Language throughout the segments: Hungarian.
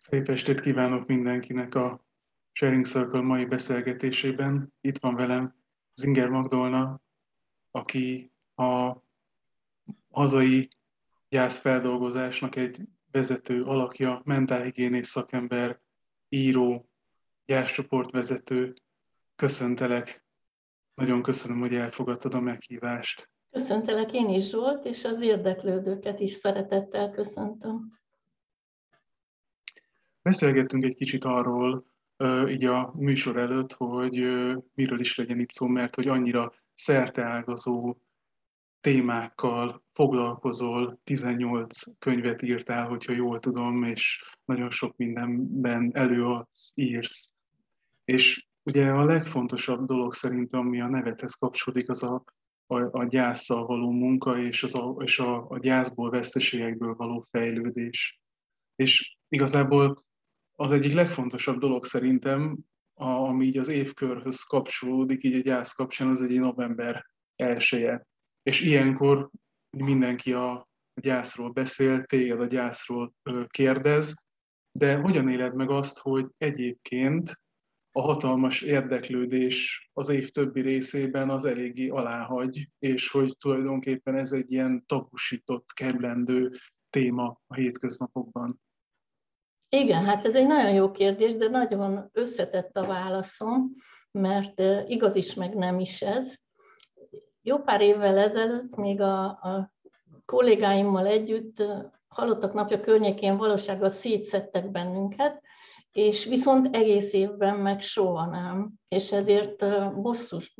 Szép estét kívánok mindenkinek a Sharing Circle mai beszélgetésében. Itt van velem Zinger Magdolna, aki a hazai gyászfeldolgozásnak egy vezető alakja, mentálhigiénész szakember, író, gyászcsoportvezető. Köszöntelek. Nagyon köszönöm, hogy elfogadtad a meghívást. Köszöntelek én is, Zsolt, és az érdeklődőket is szeretettel köszöntöm. Beszélgettünk egy kicsit arról, így a műsor előtt, hogy miről is legyen itt szó, mert hogy annyira szerteágazó témákkal foglalkozol, 18 könyvet írtál, hogyha jól tudom, és nagyon sok mindenben előadsz, írsz. És ugye a legfontosabb dolog szerintem, ami a nevethez kapcsolódik, az a, a, a gyászsal való munka, és, az a, és a, a gyászból, veszteségekből való fejlődés. És igazából az egyik legfontosabb dolog szerintem, a, ami így az évkörhöz kapcsolódik, így a gyász kapcsán, az egy november elsője. És ilyenkor mindenki a gyászról beszél, téged a gyászról kérdez, de hogyan éled meg azt, hogy egyébként a hatalmas érdeklődés az év többi részében az eléggé aláhagy, és hogy tulajdonképpen ez egy ilyen tabusított, kerülendő téma a hétköznapokban. Igen, hát ez egy nagyon jó kérdés, de nagyon összetett a válaszom, mert igaz is, meg nem is ez. Jó pár évvel ezelőtt még a, a kollégáimmal együtt halottak napja környékén valósággal szétszettek bennünket, és viszont egész évben meg soha nem, és ezért bosszus,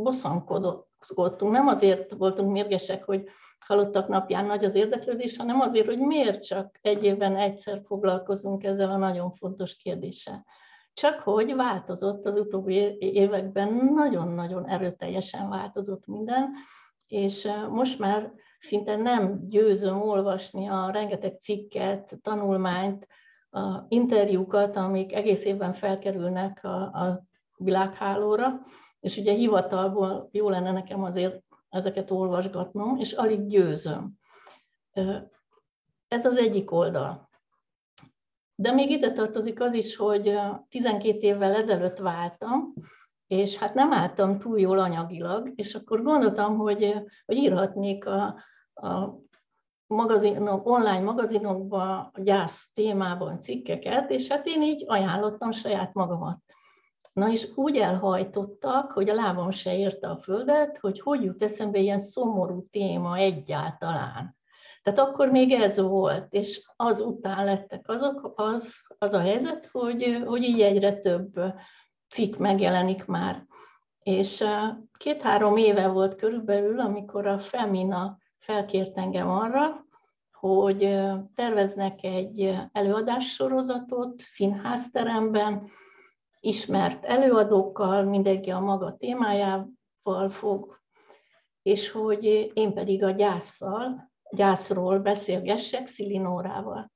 bosszankodottunk. Nem azért voltunk mérgesek, hogy halottak napján nagy az érdeklődés, hanem azért, hogy miért csak egy évben egyszer foglalkozunk ezzel a nagyon fontos kérdéssel. Csak hogy változott az utóbbi években, nagyon-nagyon erőteljesen változott minden, és most már szinte nem győzöm olvasni a rengeteg cikket, tanulmányt, a interjúkat, amik egész évben felkerülnek a, a világhálóra, és ugye hivatalból jó lenne nekem azért ezeket olvasgatnom, és alig győzöm. Ez az egyik oldal. De még ide tartozik az is, hogy 12 évvel ezelőtt váltam, és hát nem álltam túl jól anyagilag, és akkor gondoltam, hogy, hogy írhatnék a, a magazinok, online magazinokba, gyász témában cikkeket, és hát én így ajánlottam saját magamat. Na és úgy elhajtottak, hogy a lábam se érte a földet, hogy hogy jut eszembe ilyen szomorú téma egyáltalán. Tehát akkor még ez volt, és azután lettek azok, az, az a helyzet, hogy, hogy így egyre több cikk megjelenik már. És két-három éve volt körülbelül, amikor a Femina felkért engem arra, hogy terveznek egy előadássorozatot színházteremben, ismert előadókkal, mindenki a maga témájával fog, és hogy én pedig a gyászsal, gyászról beszélgessek Szilinórával.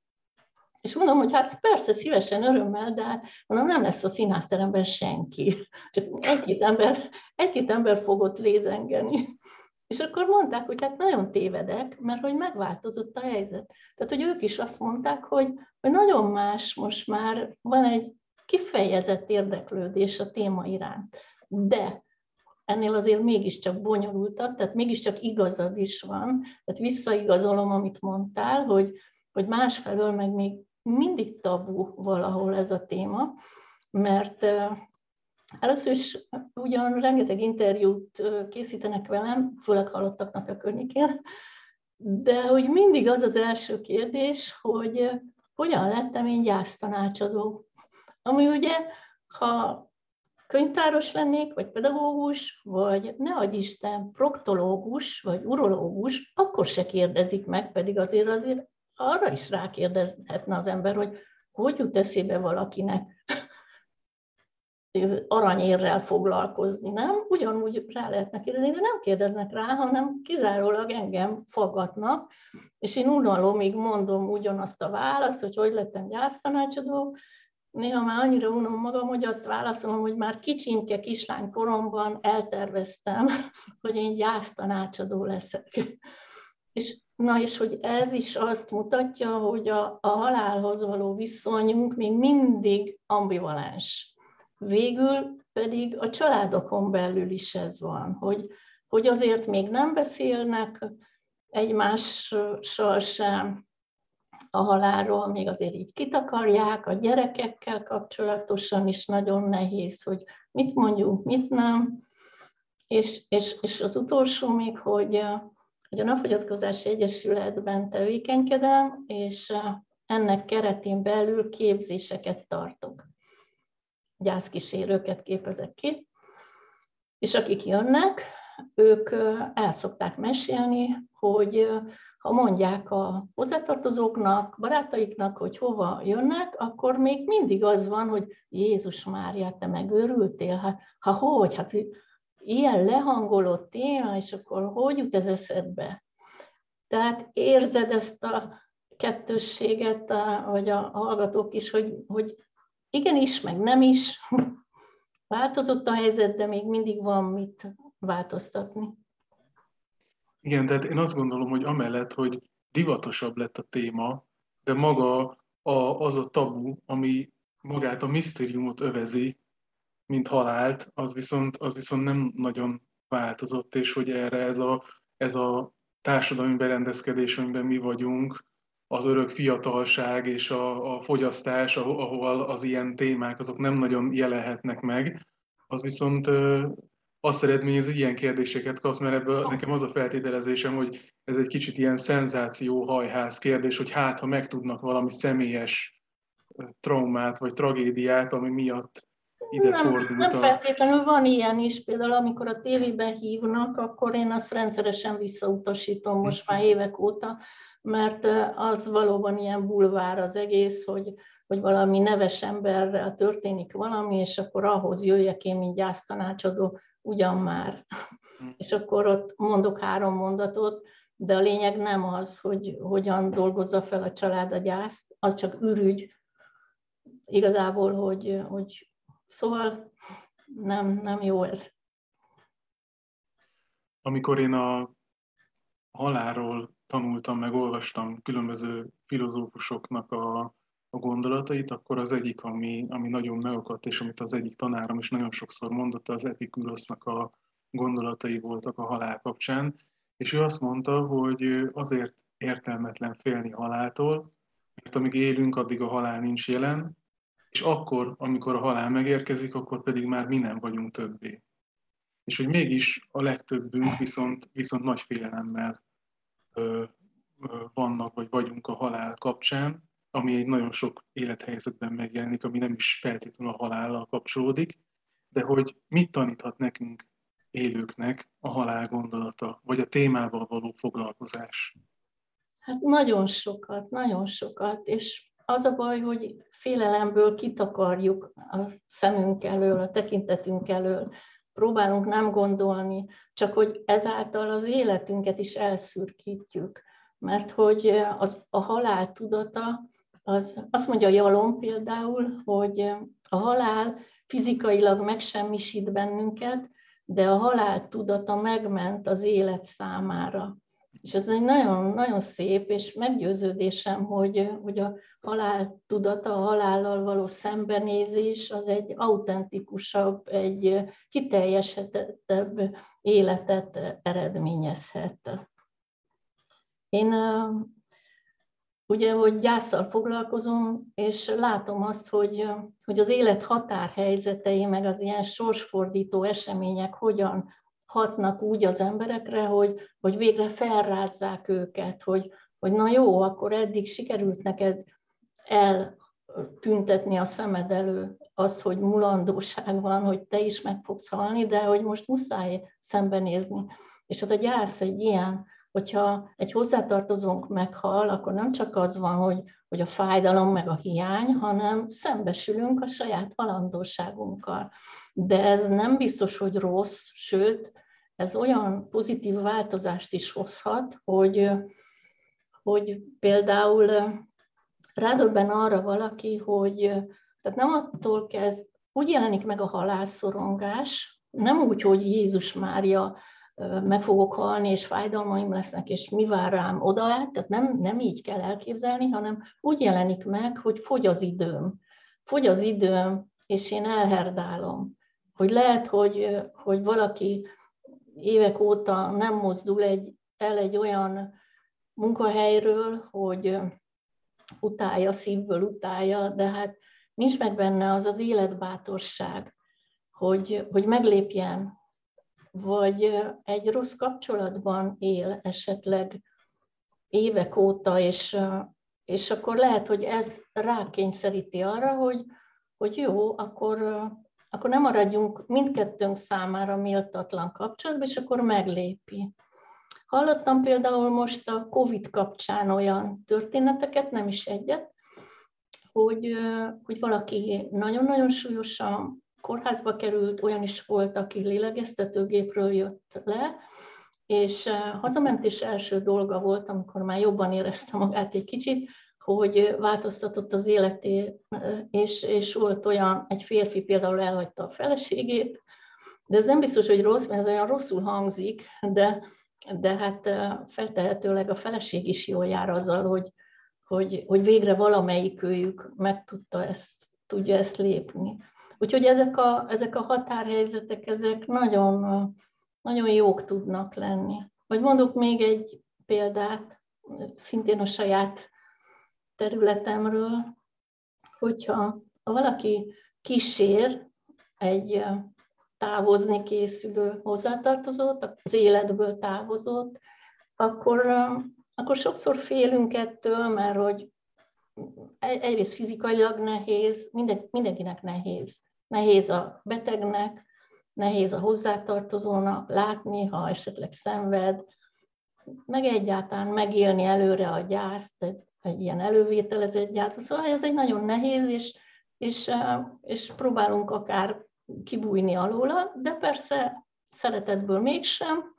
És mondom, hogy hát persze, szívesen, örömmel, de hát mondom, nem lesz a színházteremben senki. Csak egy-két ember, egy-két ember fogott lézengeni. És akkor mondták, hogy hát nagyon tévedek, mert hogy megváltozott a helyzet. Tehát, hogy ők is azt mondták, hogy, hogy nagyon más most már van egy kifejezett érdeklődés a téma iránt. De ennél azért mégiscsak bonyolultabb, tehát mégiscsak igazad is van, tehát visszaigazolom, amit mondtál, hogy, hogy másfelől meg még mindig tabu valahol ez a téma, mert először is ugyan rengeteg interjút készítenek velem, főleg hallottak napja környékén, de hogy mindig az az első kérdés, hogy hogyan lettem én gyásztanácsadó. Ami ugye, ha könyvtáros lennék, vagy pedagógus, vagy ne adj Isten, proktológus, vagy urológus, akkor se kérdezik meg, pedig azért azért arra is rákérdezhetne az ember, hogy hogy jut eszébe valakinek aranyérrel foglalkozni, nem? Ugyanúgy rá lehetne kérdezni, de nem kérdeznek rá, hanem kizárólag engem fogadnak, és én unalomig mondom ugyanazt a választ, hogy hogy lettem gyásztanácsadó, néha már annyira unom magam, hogy azt válaszolom, hogy már kicsintje kislány koromban elterveztem, hogy én gyásztanácsadó leszek. És Na és hogy ez is azt mutatja, hogy a, a halálhoz való viszonyunk még mindig ambivalens. Végül pedig a családokon belül is ez van, hogy, hogy azért még nem beszélnek egymással sem a halálról, még azért így kitakarják, a gyerekekkel kapcsolatosan is nagyon nehéz, hogy mit mondjuk, mit nem. És, és, és az utolsó még, hogy, hogy a Napfogyatkozási Egyesületben tevékenykedem, és ennek keretén belül képzéseket tartok. Gyászkísérőket képezek ki, és akik jönnek, ők el szokták mesélni, hogy ha mondják a hozzátartozóknak, barátaiknak, hogy hova jönnek, akkor még mindig az van, hogy Jézus Mária, te megőrültél? Hát, ha hogy? Hát ilyen lehangolott téma, és akkor hogy jut ez eszedbe? Tehát érzed ezt a kettősséget, vagy a hallgatók is, hogy, hogy igenis, meg nem is. Változott a helyzet, de még mindig van mit változtatni. Igen, tehát én azt gondolom, hogy amellett, hogy divatosabb lett a téma, de maga a, az a tabu, ami magát a misztériumot övezi, mint halált, az viszont, az viszont nem nagyon változott, és hogy erre ez a, ez a társadalmi berendezkedés, amiben mi vagyunk, az örök fiatalság és a, a fogyasztás, ahol az ilyen témák, azok nem nagyon jelenhetnek meg, az viszont azt eredményez, hogy ilyen kérdéseket kapsz, mert ebből nekem az a feltételezésem, hogy ez egy kicsit ilyen szenzáció hajház kérdés, hogy hát, ha megtudnak valami személyes traumát vagy tragédiát, ami miatt ide nem, fordult. Nem feltétlenül van ilyen is, például amikor a tévében hívnak, akkor én azt rendszeresen visszautasítom most már évek óta, mert az valóban ilyen bulvár az egész, hogy, hogy valami neves emberrel történik valami, és akkor ahhoz jöjjek én, mint gyásztanácsadó, ugyan már. Hm. És akkor ott mondok három mondatot, de a lényeg nem az, hogy hogyan dolgozza fel a család a gyászt, az csak ürügy igazából, hogy, hogy szóval nem, nem jó ez. Amikor én a halálról tanultam, meg olvastam különböző filozófusoknak a, a gondolatait, akkor az egyik, ami, ami nagyon megakadt, és amit az egyik tanárom is nagyon sokszor mondott, az Epikurosznak a gondolatai voltak a halál kapcsán, és ő azt mondta, hogy azért értelmetlen félni haláltól, mert amíg élünk, addig a halál nincs jelen, és akkor, amikor a halál megérkezik, akkor pedig már mi nem vagyunk többé. És hogy mégis a legtöbbünk viszont, viszont nagy félelemmel ö, ö, vannak, vagy vagyunk a halál kapcsán, ami egy nagyon sok élethelyzetben megjelenik, ami nem is feltétlenül a halállal kapcsolódik, de hogy mit taníthat nekünk élőknek a halál gondolata, vagy a témával való foglalkozás? Hát nagyon sokat, nagyon sokat, és az a baj, hogy félelemből kitakarjuk a szemünk elől, a tekintetünk elől, próbálunk nem gondolni, csak hogy ezáltal az életünket is elszürkítjük. Mert hogy az, a halál tudata az azt mondja Jalom például, hogy a halál fizikailag megsemmisít bennünket, de a halál tudata megment az élet számára. És ez egy nagyon, nagyon szép, és meggyőződésem, hogy, hogy a halál tudata, a halállal való szembenézés az egy autentikusabb, egy kiteljesedettebb életet eredményezhet. Én ugye, hogy gyászsal foglalkozom, és látom azt, hogy, hogy az élet határhelyzetei, meg az ilyen sorsfordító események hogyan hatnak úgy az emberekre, hogy, hogy végre felrázzák őket, hogy, hogy na jó, akkor eddig sikerült neked eltüntetni a szemed elő azt, hogy mulandóság van, hogy te is meg fogsz halni, de hogy most muszáj szembenézni. És hát a gyász egy ilyen hogyha egy hozzátartozónk meghal, akkor nem csak az van, hogy, hogy a fájdalom meg a hiány, hanem szembesülünk a saját halandóságunkkal. De ez nem biztos, hogy rossz, sőt, ez olyan pozitív változást is hozhat, hogy, hogy például rádöbben arra valaki, hogy tehát nem attól kezd, úgy jelenik meg a halálszorongás, nem úgy, hogy Jézus Mária meg fogok halni, és fájdalmaim lesznek, és mi vár rám oda Tehát nem, nem így kell elképzelni, hanem úgy jelenik meg, hogy fogy az időm. Fogy az időm, és én elherdálom. Hogy lehet, hogy, hogy valaki évek óta nem mozdul egy, el egy olyan munkahelyről, hogy utálja, szívből utálja, de hát nincs meg benne az az életbátorság, hogy, hogy meglépjen, vagy egy rossz kapcsolatban él esetleg évek óta, és, és akkor lehet, hogy ez rákényszeríti arra, hogy, hogy jó, akkor, akkor nem maradjunk mindkettőnk számára méltatlan kapcsolatban, és akkor meglépi. Hallottam például most a COVID kapcsán olyan történeteket, nem is egyet, hogy, hogy valaki nagyon-nagyon súlyosan kórházba került, olyan is volt, aki lélegeztetőgépről jött le, és hazament, és első dolga volt, amikor már jobban érezte magát egy kicsit, hogy változtatott az életé, és, és volt olyan, egy férfi például elhagyta a feleségét, de ez nem biztos, hogy rossz, mert ez olyan rosszul hangzik, de, de hát feltehetőleg a feleség is jól jár azzal, hogy, hogy, hogy végre valamelyik őjük meg tudta ezt, tudja ezt lépni. Úgyhogy ezek a, ezek a határhelyzetek, ezek nagyon, nagyon jók tudnak lenni. Vagy mondok még egy példát, szintén a saját területemről, hogyha valaki kísér egy távozni készülő hozzátartozót, az életből távozott, akkor, akkor sokszor félünk ettől, mert hogy egyrészt fizikailag nehéz, minden, mindenkinek nehéz. Nehéz a betegnek, nehéz a hozzátartozónak látni, ha esetleg szenved, meg egyáltalán megélni előre a gyászt, egy, egy ilyen elővételezett gyászt. Szóval ez egy nagyon nehéz, és, és, és próbálunk akár kibújni alóla, de persze szeretetből mégsem,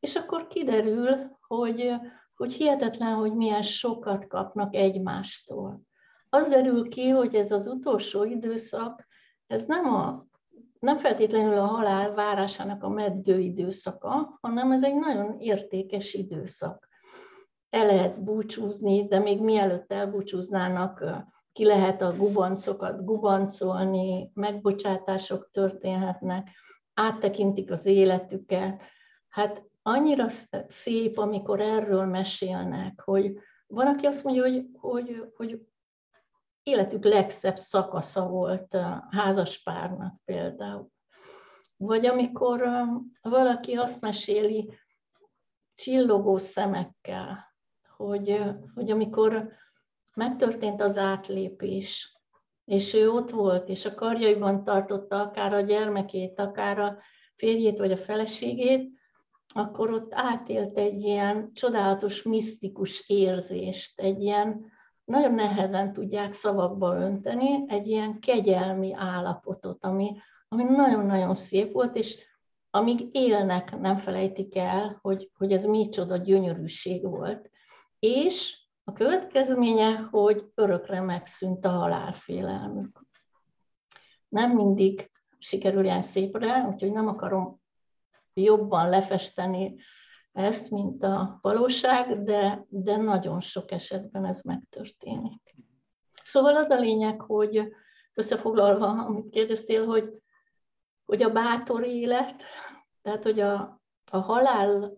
és akkor kiderül, hogy, hogy hihetetlen, hogy milyen sokat kapnak egymástól. Az derül ki, hogy ez az utolsó időszak, ez nem, a, nem feltétlenül a halál várásának a meddő időszaka, hanem ez egy nagyon értékes időszak. El lehet búcsúzni, de még mielőtt elbúcsúznának, ki lehet a gubancokat gubancolni, megbocsátások történhetnek, áttekintik az életüket. Hát annyira szép, amikor erről mesélnek, hogy van, aki azt mondja, hogy, hogy, hogy életük legszebb szakasza volt a házaspárnak például. Vagy amikor valaki azt meséli csillogó szemekkel, hogy, hogy amikor megtörtént az átlépés, és ő ott volt, és a karjaiban tartotta akár a gyermekét, akár a férjét vagy a feleségét, akkor ott átélt egy ilyen csodálatos, misztikus érzést, egy ilyen nagyon nehezen tudják szavakba önteni, egy ilyen kegyelmi állapotot, ami, ami nagyon-nagyon szép volt, és amíg élnek, nem felejtik el, hogy, hogy ez micsoda gyönyörűség volt. És a következménye, hogy örökre megszűnt a halálfélelmük. Nem mindig sikerül ilyen szépre, úgyhogy nem akarom jobban lefesteni ezt, mint a valóság, de, de nagyon sok esetben ez megtörténik. Szóval az a lényeg, hogy összefoglalva, amit kérdeztél, hogy, hogy a bátor élet, tehát hogy a, a halál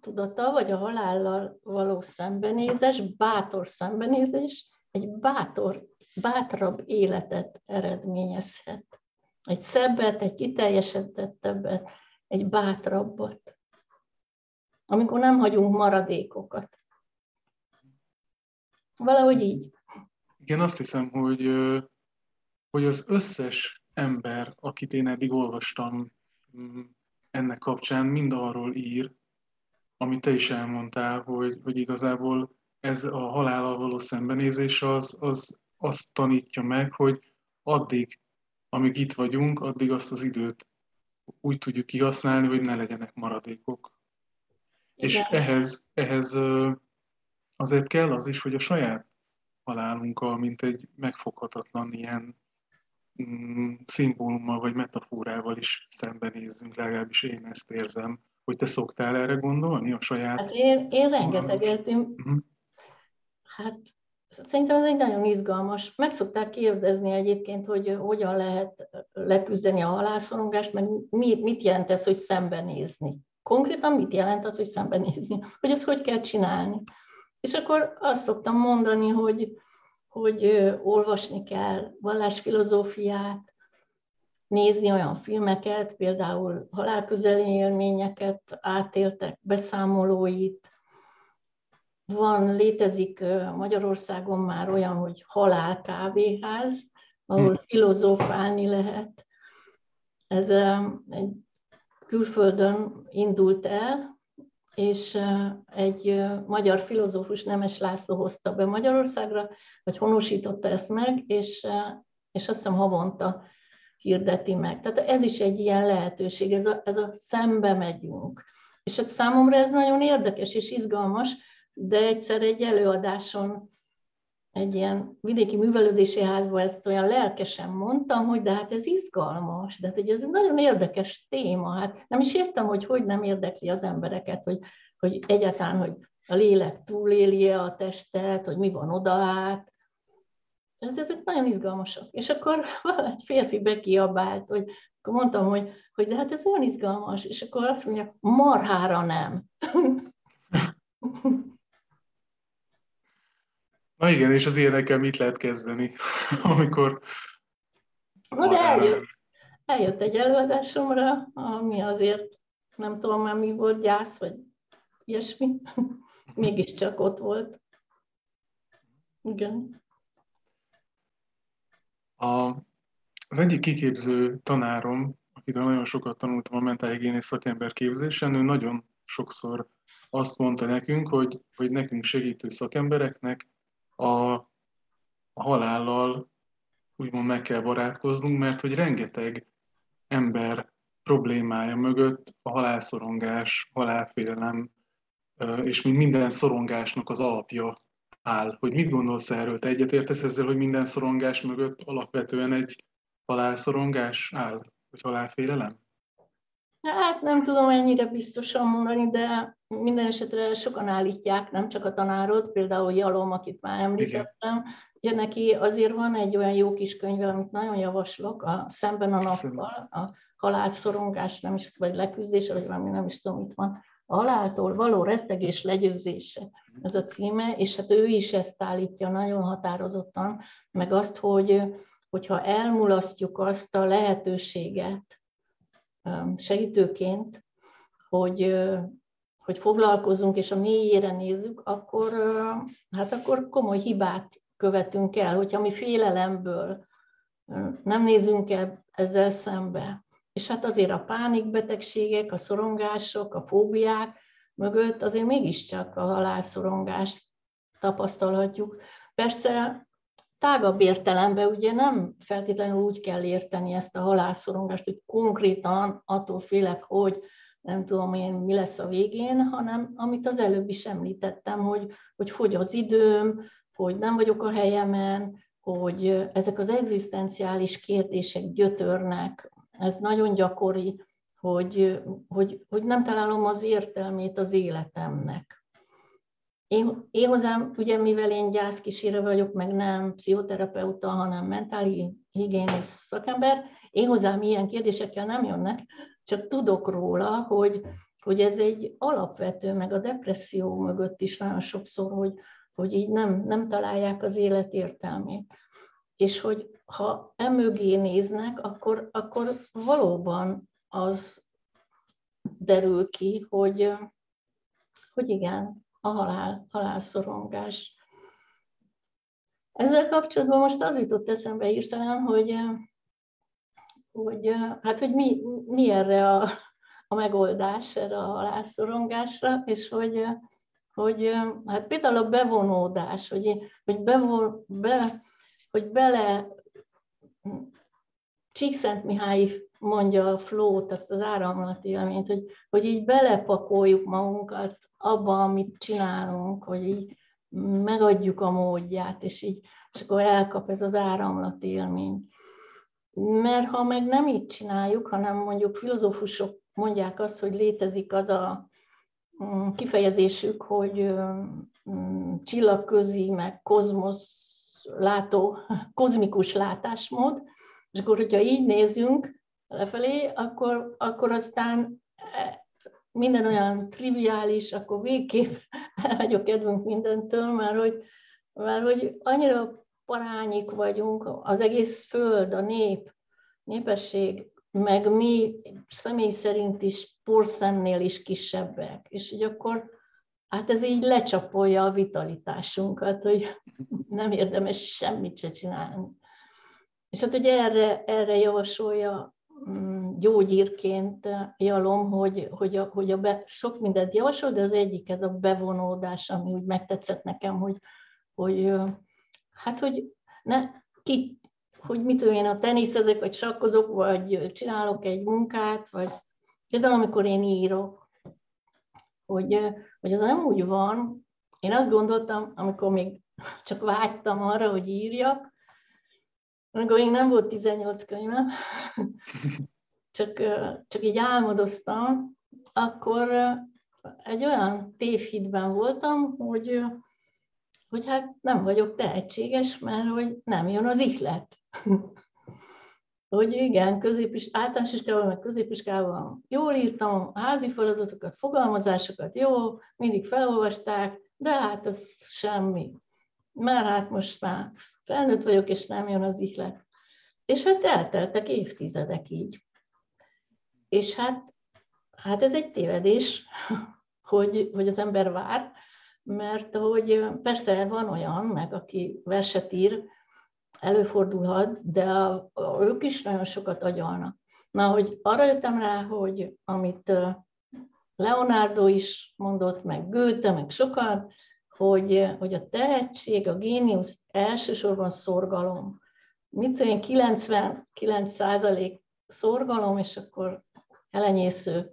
tudata, vagy a halállal való szembenézés, bátor szembenézés, egy bátor, bátrabb életet eredményezhet. Egy szebbet, egy kiteljesedettebbet, egy bátrabbat. Amikor nem hagyunk maradékokat. Valahogy így. Igen, azt hiszem, hogy, hogy az összes ember, akit én eddig olvastam mm, ennek kapcsán, mind arról ír, amit te is elmondtál, hogy, hogy igazából ez a halállal való szembenézés az, az azt tanítja meg, hogy addig, amíg itt vagyunk, addig azt az időt úgy tudjuk kihasználni, hogy ne legyenek maradékok. Igen. És ehhez, ehhez azért kell az is, hogy a saját halálunkkal, mint egy megfoghatatlan ilyen mm, szimbólummal vagy metaforával is szembenézzünk, legalábbis én ezt érzem, hogy te szoktál erre gondolni a saját... Hát én, én rengeteget, én, uh-huh. hát Szerintem ez egy nagyon izgalmas. Meg szokták kérdezni egyébként, hogy hogyan lehet leküzdeni a halálszorongást, meg mit, mit jelent ez, hogy szembenézni. Konkrétan mit jelent az, hogy szembenézni? Hogy ezt hogy kell csinálni? És akkor azt szoktam mondani, hogy, hogy olvasni kell vallásfilozófiát, nézni olyan filmeket, például halálközeli élményeket, átéltek beszámolóit, van, létezik Magyarországon már olyan, hogy halál kávéház, ahol hm. filozófálni lehet. Ez egy külföldön indult el, és egy magyar filozófus Nemes László hozta be Magyarországra, vagy honosította ezt meg, és, és azt hiszem havonta hirdeti meg. Tehát ez is egy ilyen lehetőség, ez a, ez a szembe megyünk. És hát számomra ez nagyon érdekes és izgalmas, de egyszer egy előadáson egy ilyen vidéki művelődési házban ezt olyan lelkesen mondtam, hogy de hát ez izgalmas, de hát, hogy ez egy nagyon érdekes téma. Hát nem is értem, hogy hogy nem érdekli az embereket, hogy, hogy egyáltalán, hogy a lélek túléli-e a testet, hogy mi van oda át. Hát ezek nagyon izgalmasak. És akkor egy férfi bekiabált, hogy akkor mondtam, hogy, hogy de hát ez olyan izgalmas, és akkor azt mondja, marhára nem. Na igen, és az ilyenekkel mit lehet kezdeni, amikor... Na de eljött, eljött egy előadásomra, ami azért nem tudom már mi volt, gyász, vagy ilyesmi. Mégiscsak ott volt. Igen. A, az egyik kiképző tanárom, akitől nagyon sokat tanultam a mentálhigiénész szakember képzésen, ő nagyon sokszor azt mondta nekünk, hogy, hogy nekünk segítő szakembereknek a, a halállal úgymond meg kell barátkoznunk, mert hogy rengeteg ember problémája mögött a halálszorongás, halálfélelem, és mint minden szorongásnak az alapja áll. Hogy mit gondolsz erről? Te egyetértesz ezzel, hogy minden szorongás mögött alapvetően egy halálszorongás áll? Vagy halálfélelem? Hát nem tudom ennyire biztosan mondani, de minden esetre sokan állítják, nem csak a tanárod, például Jalom, akit már említettem, Ugye neki azért van egy olyan jó kis könyve, amit nagyon javaslok, a Szemben a nappal, a halálszorongás, nem is, vagy leküzdés, vagy valami nem is tudom, itt van, a haláltól való rettegés legyőzése, ez a címe, és hát ő is ezt állítja nagyon határozottan, meg azt, hogy hogyha elmulasztjuk azt a lehetőséget segítőként, hogy hogy foglalkozunk és a mélyére nézzük, akkor, hát akkor komoly hibát követünk el, hogyha mi félelemből nem nézünk el ezzel szembe. És hát azért a pánikbetegségek, a szorongások, a fóbiák mögött azért mégiscsak a halálszorongást tapasztalhatjuk. Persze tágabb értelemben ugye nem feltétlenül úgy kell érteni ezt a halálszorongást, hogy konkrétan attól félek, hogy nem tudom én, mi lesz a végén, hanem amit az előbb is említettem, hogy, hogy fogy az időm, hogy nem vagyok a helyemen, hogy ezek az egzisztenciális kérdések gyötörnek, ez nagyon gyakori, hogy, hogy, hogy nem találom az értelmét az életemnek. Én, én hozzám, ugye mivel én gyászkísérő vagyok, meg nem pszichoterapeuta, hanem mentális higiénész szakember, én hozzám ilyen kérdésekkel nem jönnek, csak tudok róla, hogy, hogy ez egy alapvető, meg a depresszió mögött is nagyon sokszor, hogy, hogy így nem, nem találják az élet értelmét. És hogy ha emögé néznek, akkor, akkor valóban az derül ki, hogy, hogy igen, a halál, halálszorongás. Ezzel kapcsolatban most az jutott eszembe hirtelen, hogy hogy, hát, hogy mi, mi erre a, a megoldás, erre a halálszorongásra, és hogy, hogy hát például a bevonódás, hogy, hogy, bevon, be, hogy bele Csíkszent Mihály mondja a flót, azt az áramlati élményt, hogy, hogy így belepakoljuk magunkat abba, amit csinálunk, hogy így megadjuk a módját, és így és akkor elkap ez az áramlati élmény. Mert ha meg nem így csináljuk, hanem mondjuk filozófusok mondják azt, hogy létezik az a mm, kifejezésük, hogy mm, csillagközi, meg kozmosz látó, kozmikus látásmód, és akkor, hogyha így nézünk lefelé, akkor, akkor aztán e, minden olyan triviális, akkor végképp elhagyok kedvünk mindentől, mert hogy, mert hogy annyira parányik vagyunk, az egész föld, a nép, népesség, meg mi személy szerint is porszemnél is kisebbek. És hogy akkor hát ez így lecsapolja a vitalitásunkat, hogy nem érdemes semmit se csinálni. És hát ugye erre, erre javasolja mm, gyógyírként Jalom, hogy, hogy, a, hogy a be, sok mindent javasol, de az egyik ez a bevonódás, ami úgy megtetszett nekem, hogy, hogy hát, hogy ne, ki, hogy mit tudom én, a teniszezek, vagy sakkozok, vagy csinálok egy munkát, vagy például amikor én írok, hogy, hogy az nem úgy van, én azt gondoltam, amikor még csak vágytam arra, hogy írjak, amikor még nem volt 18 könyvem, csak, csak így álmodoztam, akkor egy olyan tévhitben voltam, hogy, hogy hát nem vagyok tehetséges, mert hogy nem jön az ihlet. hogy igen, középis, általános iskában, meg középiskában jól írtam, házi feladatokat, fogalmazásokat jó, mindig felolvasták, de hát ez semmi. Már hát most már felnőtt vagyok, és nem jön az ihlet. És hát elteltek évtizedek így. És hát, hát ez egy tévedés, hogy, hogy az ember vár, mert hogy persze van olyan, meg aki verset ír, előfordulhat, de a, a, ők is nagyon sokat agyalnak. Na, hogy arra jöttem rá, hogy amit Leonardo is mondott, meg Goethe, meg sokat, hogy, hogy a tehetség, a géniusz elsősorban szorgalom. Tudom én, 99 százalék szorgalom, és akkor elenyésző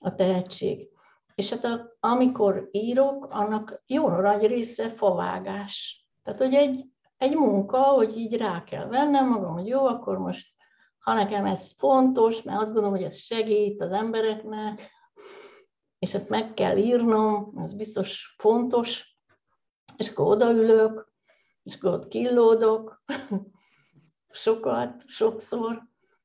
a tehetség. És hát a, amikor írok, annak jó nagy része favágás. Tehát, hogy egy, egy munka, hogy így rá kell vennem magam, hogy jó, akkor most, ha nekem ez fontos, mert azt gondolom, hogy ez segít az embereknek, és ezt meg kell írnom, ez biztos fontos, és akkor odaülök, és akkor ott killódok, sokat, sokszor,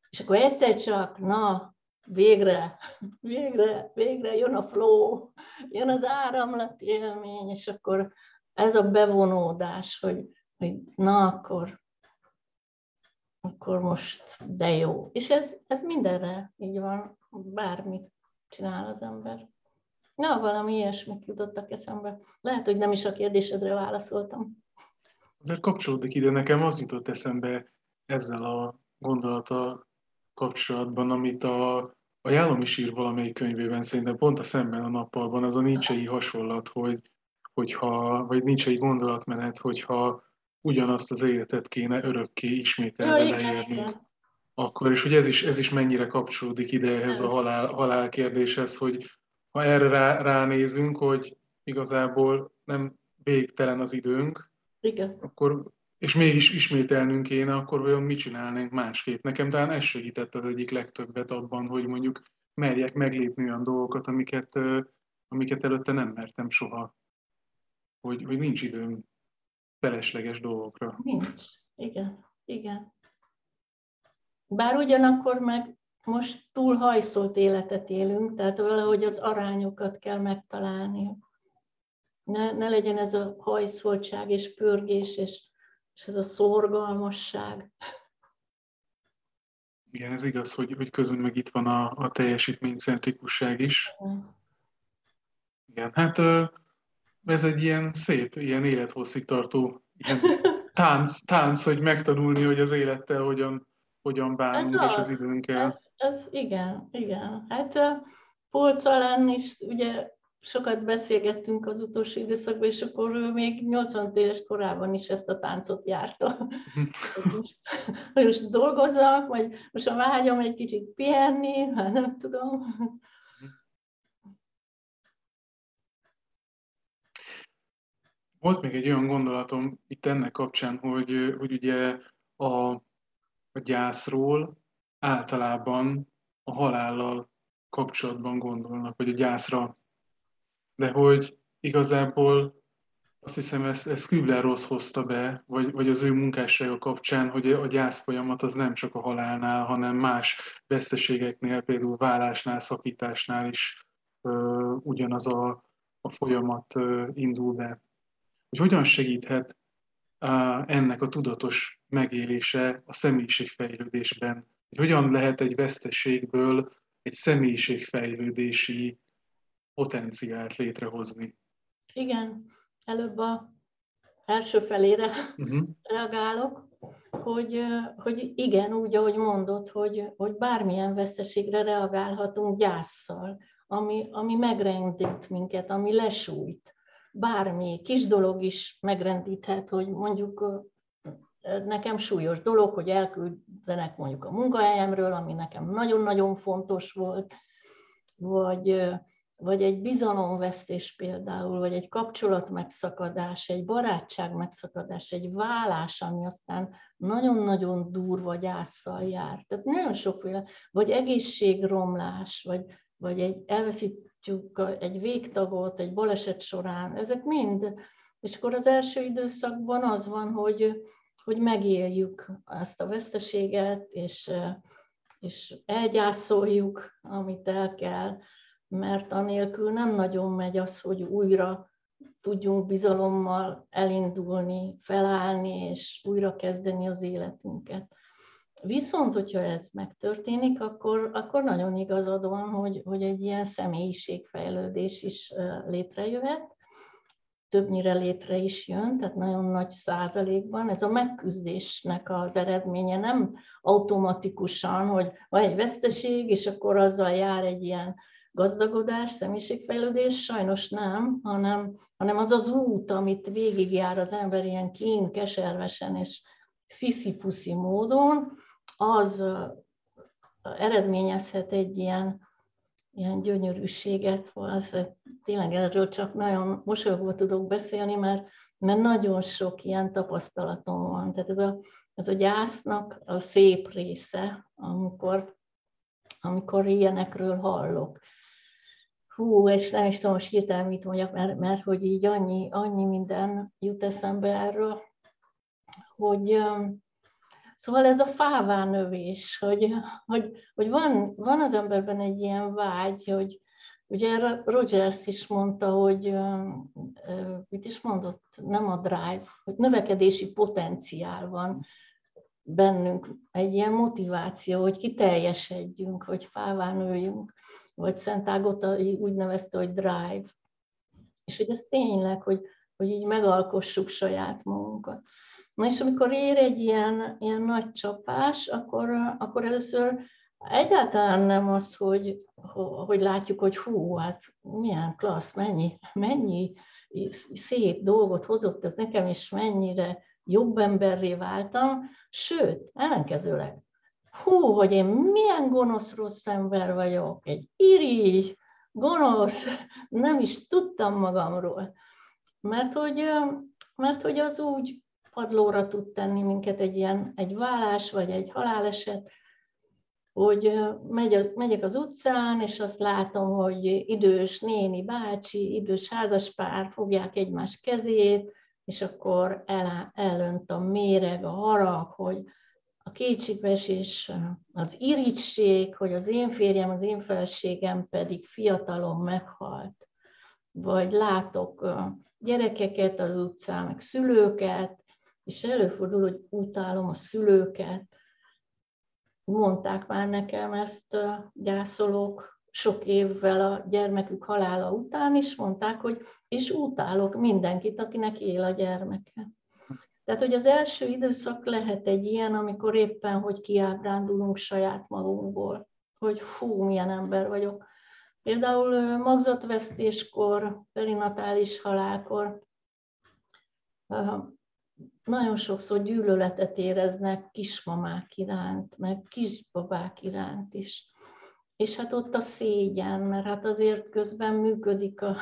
és akkor egyszer csak, na, végre, végre, végre jön a flow, jön az áramlat élmény, és akkor ez a bevonódás, hogy, hogy na akkor, akkor most de jó. És ez, ez mindenre így van, bármit csinál az ember. Na, valami ilyesmik jutottak eszembe. Lehet, hogy nem is a kérdésedre válaszoltam. Azért kapcsolódik ide, nekem az jutott eszembe ezzel a gondolata kapcsolatban, amit a, a Jálom is ír valamelyik könyvében, szerintem pont a szemben a nappalban, az a nincsei hasonlat, hogy, hogyha, vagy nincsei gondolatmenet, hogyha ugyanazt az életet kéne örökké ismételve ja, leérnünk. Akkor, és hogy ez is, ez is mennyire kapcsolódik ide ehhez a halál, halál kérdéshez, hogy ha erre rá, ránézünk, hogy igazából nem végtelen az időnk, Igen. akkor és mégis ismételnünk kéne, akkor vajon mit csinálnánk másképp? Nekem talán ez segített az egyik legtöbbet abban, hogy mondjuk merjek meglépni olyan dolgokat, amiket, amiket előtte nem mertem soha. Hogy, hogy nincs időm felesleges dolgokra. Nincs. Igen. Igen. Bár ugyanakkor meg most túl hajszolt életet élünk, tehát valahogy az arányokat kell megtalálni. Ne, ne legyen ez a hajszoltság és pörgés, és, és ez a szorgalmasság. Igen, ez igaz, hogy, hogy közön meg itt van a, a teljesítménycentrikusság is. Igen, hát ez egy ilyen szép, ilyen élethosszig tartó ilyen tánc, tánc, hogy megtanulni, hogy az élettel hogyan, hogyan bánunk, ez és az, időnkkel. Ez, ez igen, igen. Hát Polc Alán is ugye sokat beszélgettünk az utolsó időszakban, és akkor ő még 80 éves korában is ezt a táncot járta. most, most dolgozzak, vagy most a vágyam egy kicsit pihenni, hát nem tudom. Volt még egy olyan gondolatom itt ennek kapcsán, hogy, hogy ugye a, a gyászról általában a halállal kapcsolatban gondolnak, vagy a gyászra. De hogy igazából azt hiszem, ezt, ezt Kübler-Ross hozta be, vagy, vagy az ő munkássága kapcsán, hogy a gyász folyamat az nem csak a halálnál, hanem más veszteségeknél, például vállásnál, szakításnál is ö, ugyanaz a, a folyamat ö, indul be. Hogy hogyan segíthet ennek a tudatos megélése a személyiségfejlődésben? Hogy hogyan lehet egy veszteségből egy személyiségfejlődési potenciált létrehozni? Igen, előbb a első felére uh-huh. reagálok, hogy, hogy igen, úgy, ahogy mondod, hogy, hogy bármilyen veszteségre reagálhatunk gyászsal, ami, ami megrendít minket, ami lesújt. Bármi kis dolog is megrendíthet, hogy mondjuk nekem súlyos dolog, hogy elküldenek mondjuk a munkahelyemről, ami nekem nagyon-nagyon fontos volt, vagy vagy egy bizalomvesztés például, vagy egy kapcsolat megszakadás, egy barátság megszakadás, egy vállás, ami aztán nagyon-nagyon durva gyászsal jár. Tehát nagyon sokféle, vagy egészségromlás, vagy, vagy egy elveszítjük egy végtagot egy baleset során, ezek mind. És akkor az első időszakban az van, hogy, hogy megéljük ezt a veszteséget, és, és elgyászoljuk, amit el kell, mert anélkül nem nagyon megy az, hogy újra tudjunk bizalommal elindulni, felállni és újra kezdeni az életünket. Viszont, hogyha ez megtörténik, akkor, akkor nagyon igazad van, hogy, hogy egy ilyen személyiségfejlődés is létrejöhet, többnyire létre is jön, tehát nagyon nagy százalékban. Ez a megküzdésnek az eredménye nem automatikusan, hogy van egy veszteség, és akkor azzal jár egy ilyen gazdagodás, személyiségfejlődés, sajnos nem, hanem, hanem az az út, amit végigjár az ember ilyen kín, keservesen és sziszifuszi módon, az eredményezhet egy ilyen, ilyen gyönyörűséget, az, tényleg erről csak nagyon mosolyogva tudok beszélni, mert, mert nagyon sok ilyen tapasztalatom van. Tehát ez a, ez a gyásznak a szép része, amikor, amikor ilyenekről hallok hú, és nem is tudom most hirtelen mit mondjak, mert, mert hogy így annyi, annyi minden jut eszembe erről, hogy szóval ez a fává növés, hogy, hogy, hogy van, van az emberben egy ilyen vágy, hogy ugye Rogers is mondta, hogy mit is mondott, nem a drive, hogy növekedési potenciál van bennünk, egy ilyen motiváció, hogy kiteljesedjünk, hogy fává nőjünk vagy Szent Ágota úgy nevezte, hogy drive. És hogy ez tényleg, hogy, hogy így megalkossuk saját magunkat. Na és amikor ér egy ilyen, ilyen nagy csapás, akkor, akkor először egyáltalán nem az, hogy, hogy látjuk, hogy hú, hát milyen klassz, mennyi, mennyi szép dolgot hozott ez nekem, és mennyire jobb emberré váltam, sőt, ellenkezőleg hú, hogy én milyen gonosz rossz ember vagyok, egy iri, gonosz, nem is tudtam magamról. Mert hogy, mert hogy az úgy padlóra tud tenni minket egy ilyen, egy vállás vagy egy haláleset, hogy megy, megyek az utcán, és azt látom, hogy idős néni, bácsi, idős házaspár fogják egymás kezét, és akkor el, elönt a méreg, a harag, hogy a kétségbeesés, az irigység, hogy az én férjem, az én feleségem pedig fiatalon meghalt. Vagy látok gyerekeket az utcán, meg szülőket, és előfordul, hogy utálom a szülőket. Mondták már nekem ezt gyászolók sok évvel a gyermekük halála után is, mondták, hogy és utálok mindenkit, akinek él a gyermeke. Tehát, hogy az első időszak lehet egy ilyen, amikor éppen, hogy kiábrándulunk saját magunkból, hogy fú, milyen ember vagyok. Például magzatvesztéskor, perinatális halálkor nagyon sokszor gyűlöletet éreznek kismamák iránt, meg kisbabák iránt is. És hát ott a szégyen, mert hát azért közben működik a,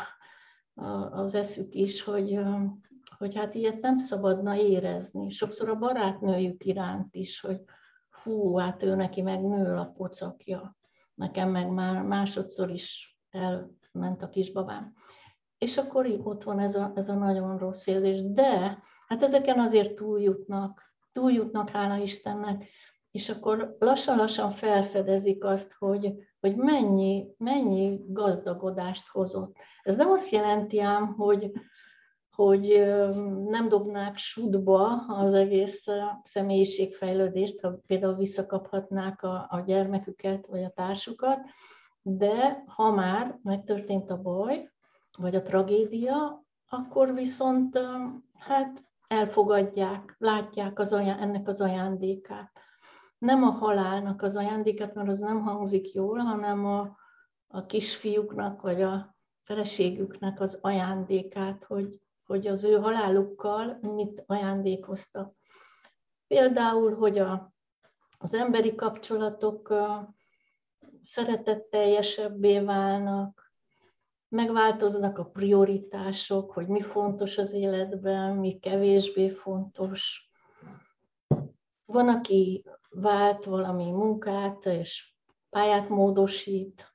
a, az eszük is, hogy hogy hát ilyet nem szabadna érezni. Sokszor a barátnőjük iránt is, hogy hú, hát ő neki meg nő a pocakja. nekem meg már másodszor is elment a kisbabám. És akkor ott van ez a, ez a nagyon rossz érzés. De hát ezeken azért túljutnak, túljutnak, hála Istennek, és akkor lassan-lassan felfedezik azt, hogy, hogy mennyi, mennyi gazdagodást hozott. Ez nem azt jelenti ám, hogy, hogy nem dobnák sudba az egész személyiségfejlődést, ha például visszakaphatnák a, a gyermeküket vagy a társukat, de ha már megtörtént a baj, vagy a tragédia, akkor viszont hát elfogadják, látják az aján, ennek az ajándékát. Nem a halálnak az ajándékát, mert az nem hangzik jól, hanem a, a kisfiúknak vagy a feleségüknek az ajándékát, hogy, hogy az ő halálukkal mit ajándékoztak. Például, hogy a, az emberi kapcsolatok szeretetteljesebbé válnak, megváltoznak a prioritások, hogy mi fontos az életben, mi kevésbé fontos. Van, aki vált valami munkát, és pályát módosít,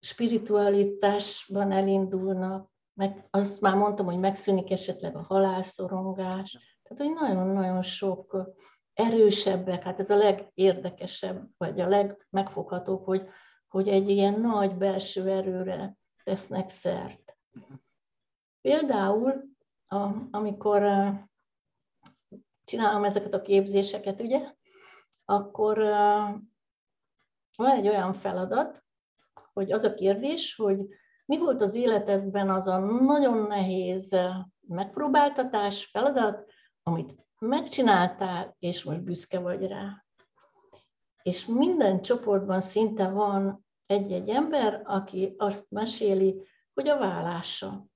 spiritualitásban elindulnak, meg azt már mondtam, hogy megszűnik esetleg a halálszorongás. Tehát, hogy nagyon-nagyon sok erősebbek, hát ez a legérdekesebb, vagy a legmegfoghatóbb, hogy, hogy egy ilyen nagy belső erőre tesznek szert. Például, a, amikor csinálom ezeket a képzéseket, ugye, akkor van egy olyan feladat, hogy az a kérdés, hogy mi volt az életedben az a nagyon nehéz megpróbáltatás, feladat, amit megcsináltál, és most büszke vagy rá. És minden csoportban szinte van egy-egy ember, aki azt meséli, hogy a vállása.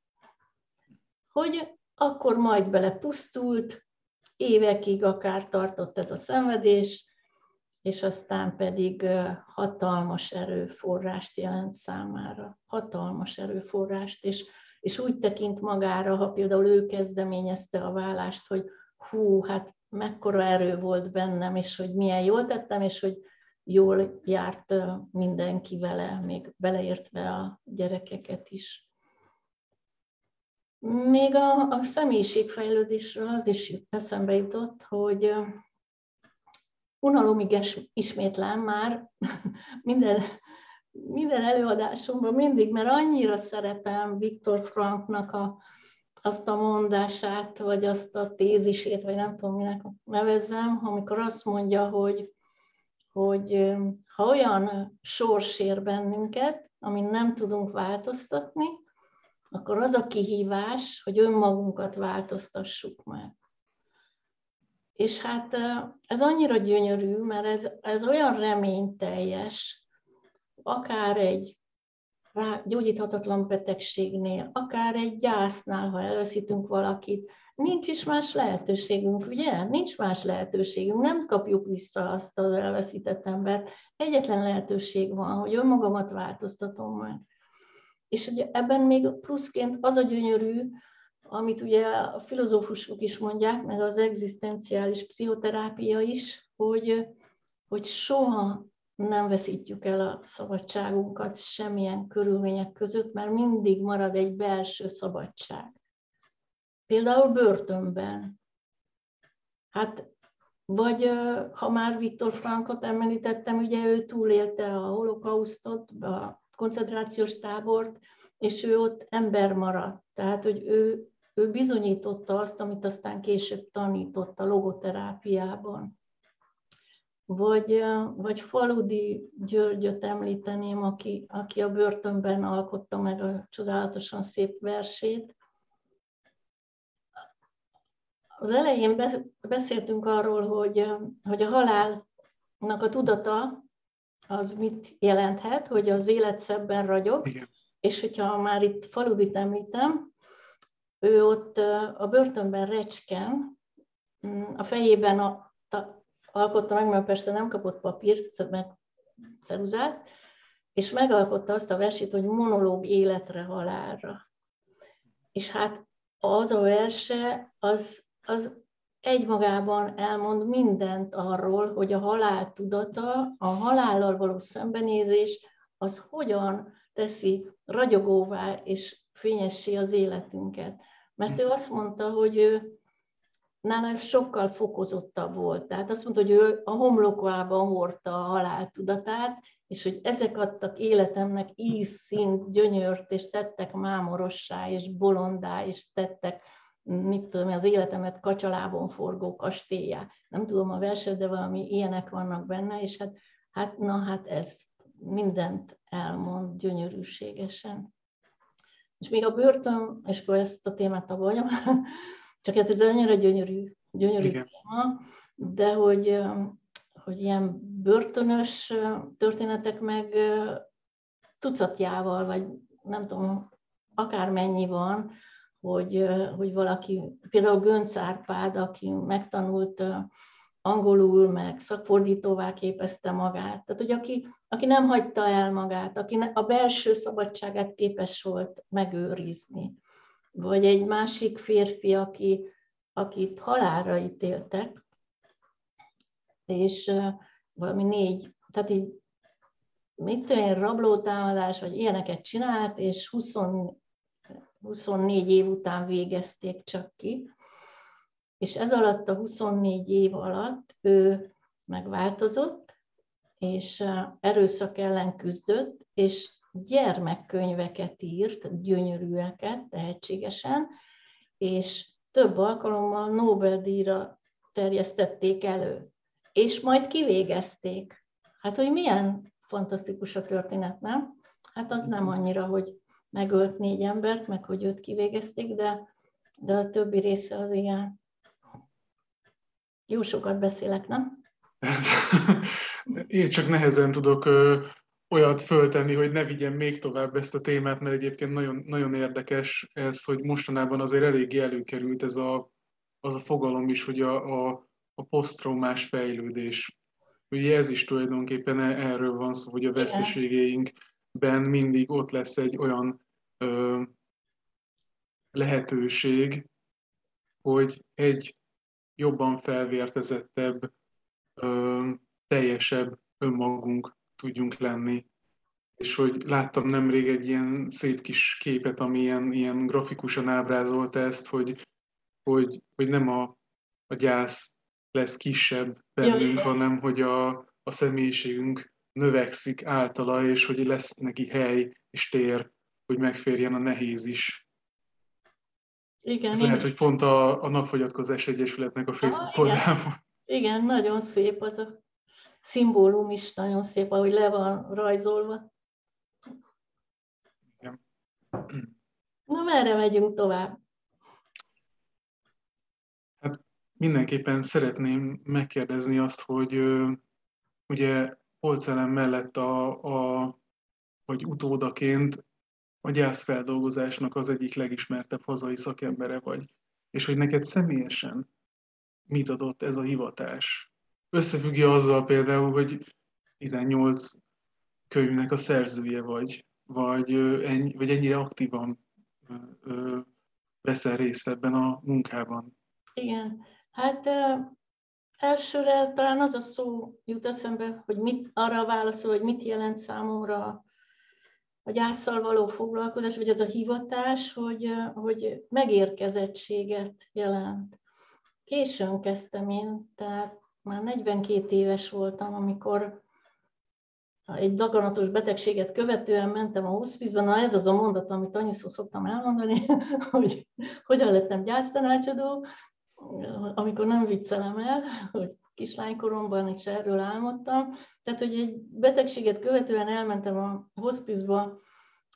Hogy akkor majd belepusztult, évekig akár tartott ez a szenvedés, és aztán pedig hatalmas erőforrást jelent számára. Hatalmas erőforrást, és, és úgy tekint magára, ha például ő kezdeményezte a vállást, hogy hú, hát mekkora erő volt bennem, és hogy milyen jól tettem, és hogy jól járt mindenki vele, még beleértve a gyerekeket is. Még a, a személyiségfejlődésről az is eszembe jutott, hogy unalomig ismétlem már minden, minden előadásomban mindig, mert annyira szeretem Viktor Franknak a, azt a mondását, vagy azt a tézisét, vagy nem tudom, minek nevezzem, amikor azt mondja, hogy, hogy ha olyan sors ér bennünket, amin nem tudunk változtatni, akkor az a kihívás, hogy önmagunkat változtassuk meg. És hát ez annyira gyönyörű, mert ez, ez olyan reményteljes, akár egy gyógyíthatatlan betegségnél, akár egy gyásznál, ha elveszítünk valakit, nincs is más lehetőségünk, ugye? Nincs más lehetőségünk, nem kapjuk vissza azt az elveszített embert. Egyetlen lehetőség van, hogy önmagamat változtatom meg. És hogy ebben még pluszként az a gyönyörű, amit ugye a filozófusok is mondják, meg az egzisztenciális pszichoterápia is, hogy, hogy soha nem veszítjük el a szabadságunkat semmilyen körülmények között, mert mindig marad egy belső szabadság. Például börtönben. Hát, vagy ha már Viktor Frankot említettem, ugye ő túlélte a holokausztot, a koncentrációs tábort, és ő ott ember maradt. Tehát, hogy ő, ő bizonyította azt, amit aztán később tanított a logoterápiában. Vagy, vagy Faludi Györgyöt említeném, aki, aki a börtönben alkotta meg a csodálatosan szép versét. Az elején beszéltünk arról, hogy, hogy a halálnak a tudata az mit jelenthet, hogy az élet szebben ragyog, Igen. és hogyha már itt Faludit említem, ő ott a börtönben recsken, mm, a fejében a, a, alkotta meg, mert persze nem kapott papírt, meg ceruzát, és megalkotta azt a versét, hogy monológ életre, halálra. És hát az a verse, az, az egymagában elmond mindent arról, hogy a halál tudata, a halállal való szembenézés, az hogyan teszi ragyogóvá és fényessé az életünket. Mert ő azt mondta, hogy ő, nála ez sokkal fokozottabb volt. Tehát azt mondta, hogy ő a homlokában hordta a halál tudatát, és hogy ezek adtak életemnek ízszint, gyönyört, és tettek mámorossá, és bolondá, és tettek mit tudom, az életemet kacsalában forgó kastélyá. Nem tudom a verset, de valami ilyenek vannak benne, és hát, hát na hát ez mindent elmond gyönyörűségesen. És még a börtön, és akkor ezt a témát vagyom, csak hát ez annyira gyönyörű, gyönyörű Igen. téma, de hogy, hogy ilyen börtönös történetek meg tucatjával, vagy nem tudom, akármennyi van, hogy, hogy valaki, például Gönc Árpád, aki megtanult angolul, meg szakfordítóvá képezte magát. Tehát, hogy aki, aki nem hagyta el magát, aki a belső szabadságát képes volt megőrizni. Vagy egy másik férfi, aki, akit halálra ítéltek, és valami négy, tehát így mit tudom rablótámadás, vagy ilyeneket csinált, és 20, 24 év után végezték csak ki, és ez alatt a 24 év alatt ő megváltozott, és erőszak ellen küzdött, és gyermekkönyveket írt, gyönyörűeket, tehetségesen, és több alkalommal Nobel-díjra terjesztették elő, és majd kivégezték. Hát, hogy milyen fantasztikus a történet, nem? Hát az nem annyira, hogy megölt négy embert, meg hogy őt kivégezték, de, de a többi része az ilyen. Jó sokat beszélek, nem? Én csak nehezen tudok olyat föltenni, hogy ne vigyem még tovább ezt a témát, mert egyébként nagyon, nagyon érdekes ez, hogy mostanában azért eléggé előkerült ez a, az a fogalom is, hogy a, a, a posztraumás fejlődés. Ugye ez is tulajdonképpen erről van szó, hogy a veszteségeinkben mindig ott lesz egy olyan ö, lehetőség, hogy egy jobban felvértezettebb, ö, teljesebb önmagunk tudjunk lenni. És hogy láttam nemrég egy ilyen szép kis képet, ami ilyen, ilyen grafikusan ábrázolta ezt, hogy, hogy, hogy nem a, a gyász lesz kisebb bennünk, ja, hanem hogy a, a személyiségünk növekszik általa, és hogy lesz neki hely és tér, hogy megférjen a nehéz is. Igen, Ez lehet, hogy pont a, a Napfogyatkozás Egyesületnek a Facebook oldalán Igen, nagyon szép az a szimbólum is, nagyon szép, ahogy le van rajzolva. Igen. Na, merre megyünk tovább? Hát mindenképpen szeretném megkérdezni azt, hogy ugye Polcelem mellett a, a, vagy utódaként a gyászfeldolgozásnak az egyik legismertebb hazai szakembere vagy, és hogy neked személyesen mit adott ez a hivatás? Összefüggje azzal például, hogy 18 könyvnek a szerzője vagy, vagy, ennyi, vagy ennyire aktívan veszel részt ebben a munkában? Igen, hát elsőre talán az a szó jut eszembe, hogy mit, arra válaszol, hogy mit jelent számomra a gyászsal való foglalkozás, vagy ez a hivatás, hogy, hogy megérkezettséget jelent. Későn kezdtem én, tehát már 42 éves voltam, amikor egy daganatos betegséget követően mentem a hospice na ez az a mondat, amit annyiszor szoktam elmondani, hogy hogyan lettem gyásztanácsadó, amikor nem viccelem el, hogy kislánykoromban is erről álmodtam. Tehát, hogy egy betegséget követően elmentem a hospice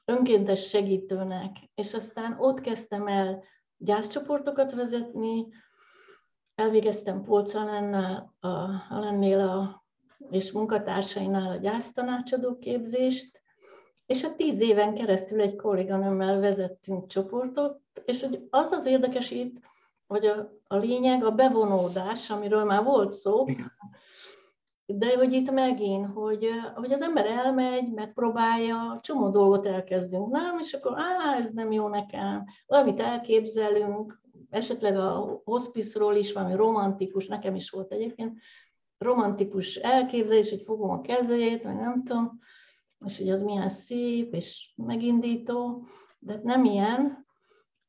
önkéntes segítőnek, és aztán ott kezdtem el gyászcsoportokat vezetni, elvégeztem Polcalennel, a Alennél a, és munkatársainál a gyásztanácsadó képzést, és hát tíz éven keresztül egy kolléganőmmel vezettünk csoportot, és hogy az az érdekes itt, hogy a, a lényeg a bevonódás, amiről már volt szó, de hogy itt megint, hogy, hogy az ember elmegy, megpróbálja, csomó dolgot elkezdünk, nem, és akkor á, ez nem jó nekem, valamit elképzelünk, esetleg a hospice-ról is valami romantikus, nekem is volt egyébként, romantikus elképzelés, hogy fogom a kezét, vagy nem tudom, és hogy az milyen szép és megindító, de nem ilyen,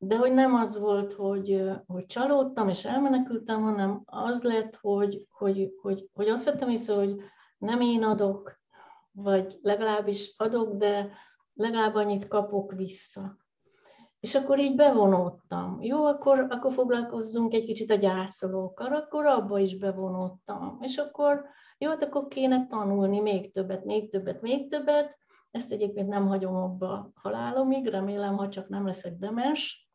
de hogy nem az volt, hogy, hogy csalódtam és elmenekültem, hanem az lett, hogy, hogy, hogy, hogy azt vettem észre, hogy nem én adok, vagy legalábbis adok, de legalább annyit kapok vissza. És akkor így bevonódtam. Jó, akkor, akkor foglalkozzunk egy kicsit a gyászolókkal, akkor abba is bevonódtam. És akkor jó, hát akkor kéne tanulni még többet, még többet, még többet. Ezt egyébként nem hagyom abba halálomig, remélem, ha csak nem leszek demens.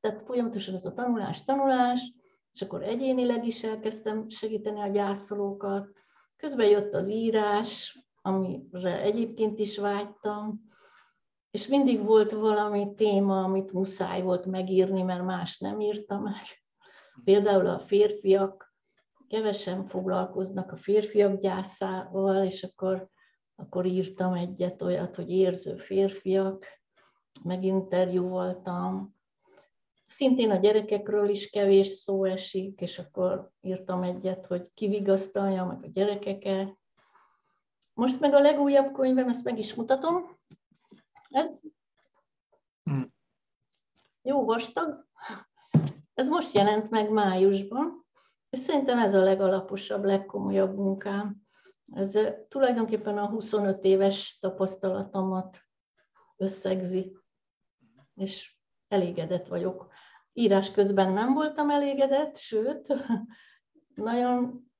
Tehát folyamatosan ez a tanulás, tanulás, és akkor egyénileg is elkezdtem segíteni a gyászolókat. Közben jött az írás, amire egyébként is vágytam, és mindig volt valami téma, amit muszáj volt megírni, mert más nem írta meg. Például a férfiak kevesen foglalkoznak a férfiak gyászával, és akkor, akkor írtam egyet olyat, hogy érző férfiak, meginterjú voltam. Szintén a gyerekekről is kevés szó esik, és akkor írtam egyet, hogy kivigasztalja meg a gyerekeket. Most meg a legújabb könyvem, ezt meg is mutatom, ez hmm. jó vastag. Ez most jelent meg májusban, és szerintem ez a legalaposabb, legkomolyabb munkám. Ez tulajdonképpen a 25 éves tapasztalatomat összegzi, és elégedett vagyok. Írás közben nem voltam elégedett, sőt, nagyon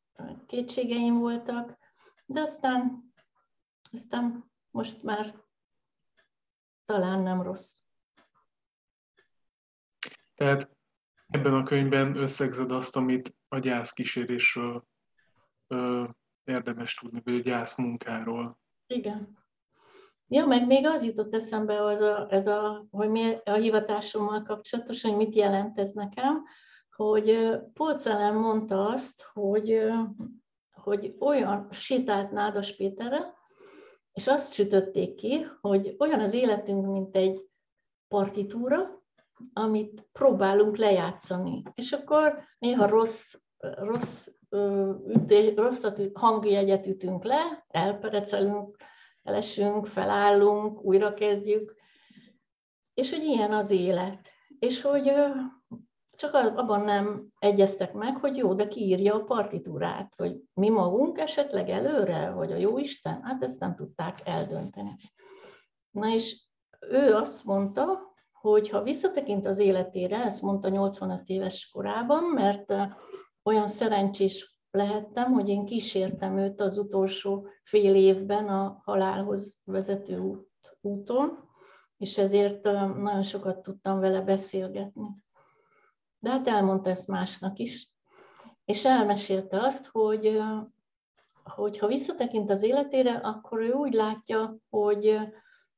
kétségeim voltak, de aztán, aztán most már talán nem rossz. Tehát ebben a könyvben összegzed azt, amit a gyászkísérésről ö, érdemes tudni, vagy a gyászmunkáról. Igen. Ja, meg még az jutott eszembe, az a, ez a, hogy mi a hivatásommal kapcsolatos, hogy mit jelent ez nekem, hogy Polcelem mondta azt, hogy, hogy olyan sétált Nádas Péterre, és azt sütötték ki, hogy olyan az életünk, mint egy partitúra, amit próbálunk lejátszani. És akkor néha rossz, rossz, ütés, rosszat, hangjegyet ütünk le, elperecelünk, elesünk, felállunk, újra kezdjük, és hogy ilyen az élet. És hogy csak abban nem egyeztek meg, hogy jó, de ki írja a partitúrát, hogy mi magunk esetleg előre, vagy a jó Isten, hát ezt nem tudták eldönteni. Na és ő azt mondta, hogy ha visszatekint az életére, ezt mondta 85 éves korában, mert olyan szerencsés lehettem, hogy én kísértem őt az utolsó fél évben a halálhoz vezető út, úton, és ezért nagyon sokat tudtam vele beszélgetni de hát elmondta ezt másnak is. És elmesélte azt, hogy, hogy ha visszatekint az életére, akkor ő úgy látja, hogy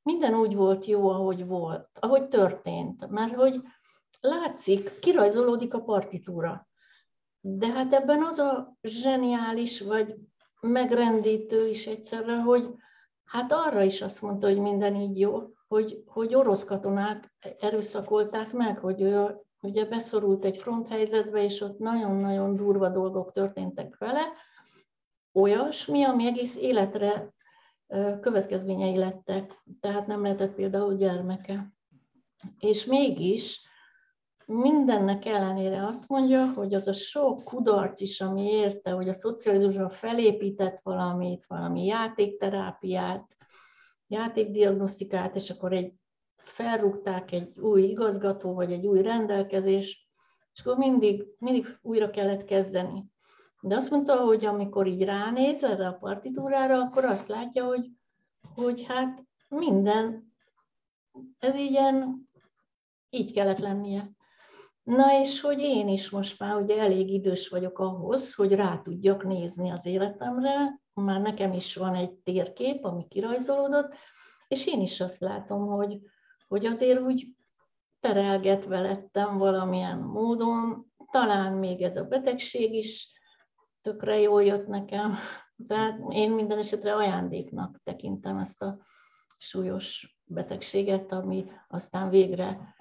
minden úgy volt jó, ahogy volt, ahogy történt. Mert hogy látszik, kirajzolódik a partitúra. De hát ebben az a zseniális, vagy megrendítő is egyszerre, hogy hát arra is azt mondta, hogy minden így jó, hogy, hogy orosz katonák erőszakolták meg, hogy ő ugye beszorult egy fronthelyzetbe, és ott nagyon-nagyon durva dolgok történtek vele, olyasmi, ami egész életre következményei lettek, tehát nem lehetett például gyermeke. És mégis mindennek ellenére azt mondja, hogy az a sok kudarc is, ami érte, hogy a szocializmusra felépített valamit, valami játékterápiát, játékdiagnosztikát, és akkor egy felrúgták egy új igazgató, vagy egy új rendelkezés, és akkor mindig, mindig újra kellett kezdeni. De azt mondta, hogy amikor így ránéz erre a partitúrára, akkor azt látja, hogy, hogy hát minden, ez ilyen, így kellett lennie. Na és hogy én is most már ugye elég idős vagyok ahhoz, hogy rá tudjak nézni az életemre, már nekem is van egy térkép, ami kirajzolódott, és én is azt látom, hogy, hogy azért úgy terelgetve lettem valamilyen módon, talán még ez a betegség is tökre jól jött nekem, tehát én minden esetre ajándéknak tekintem ezt a súlyos betegséget, ami aztán végre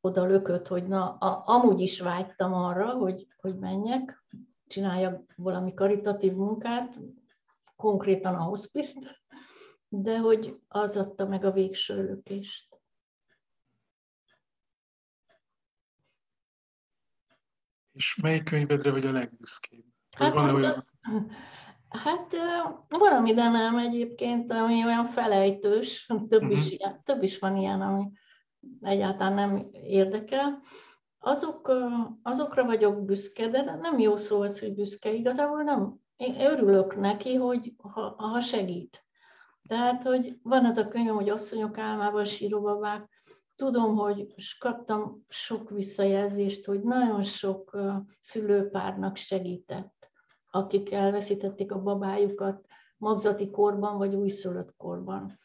oda lökött, hogy na, a, amúgy is vágytam arra, hogy, hogy menjek, csináljak valami karitatív munkát, konkrétan a hospice de hogy az adta meg a végső lökést. És melyik könyvedre vagy a legbüszkébb? Hát, van olyan... hát valami, de nem egyébként, ami olyan felejtős, több, uh-huh. is, mhm. ilyen, több is van ilyen, ami egyáltalán nem érdekel. Azok, azokra vagyok büszke, de nem jó szó az, hogy büszke. Igazából nem. Én örülök neki, hogy ha, ha segít. Tehát, hogy van az a könyv, hogy asszonyok álmával síróbabák, tudom, hogy kaptam sok visszajelzést, hogy nagyon sok szülőpárnak segített, akik elveszítették a babájukat magzati korban vagy újszülött korban.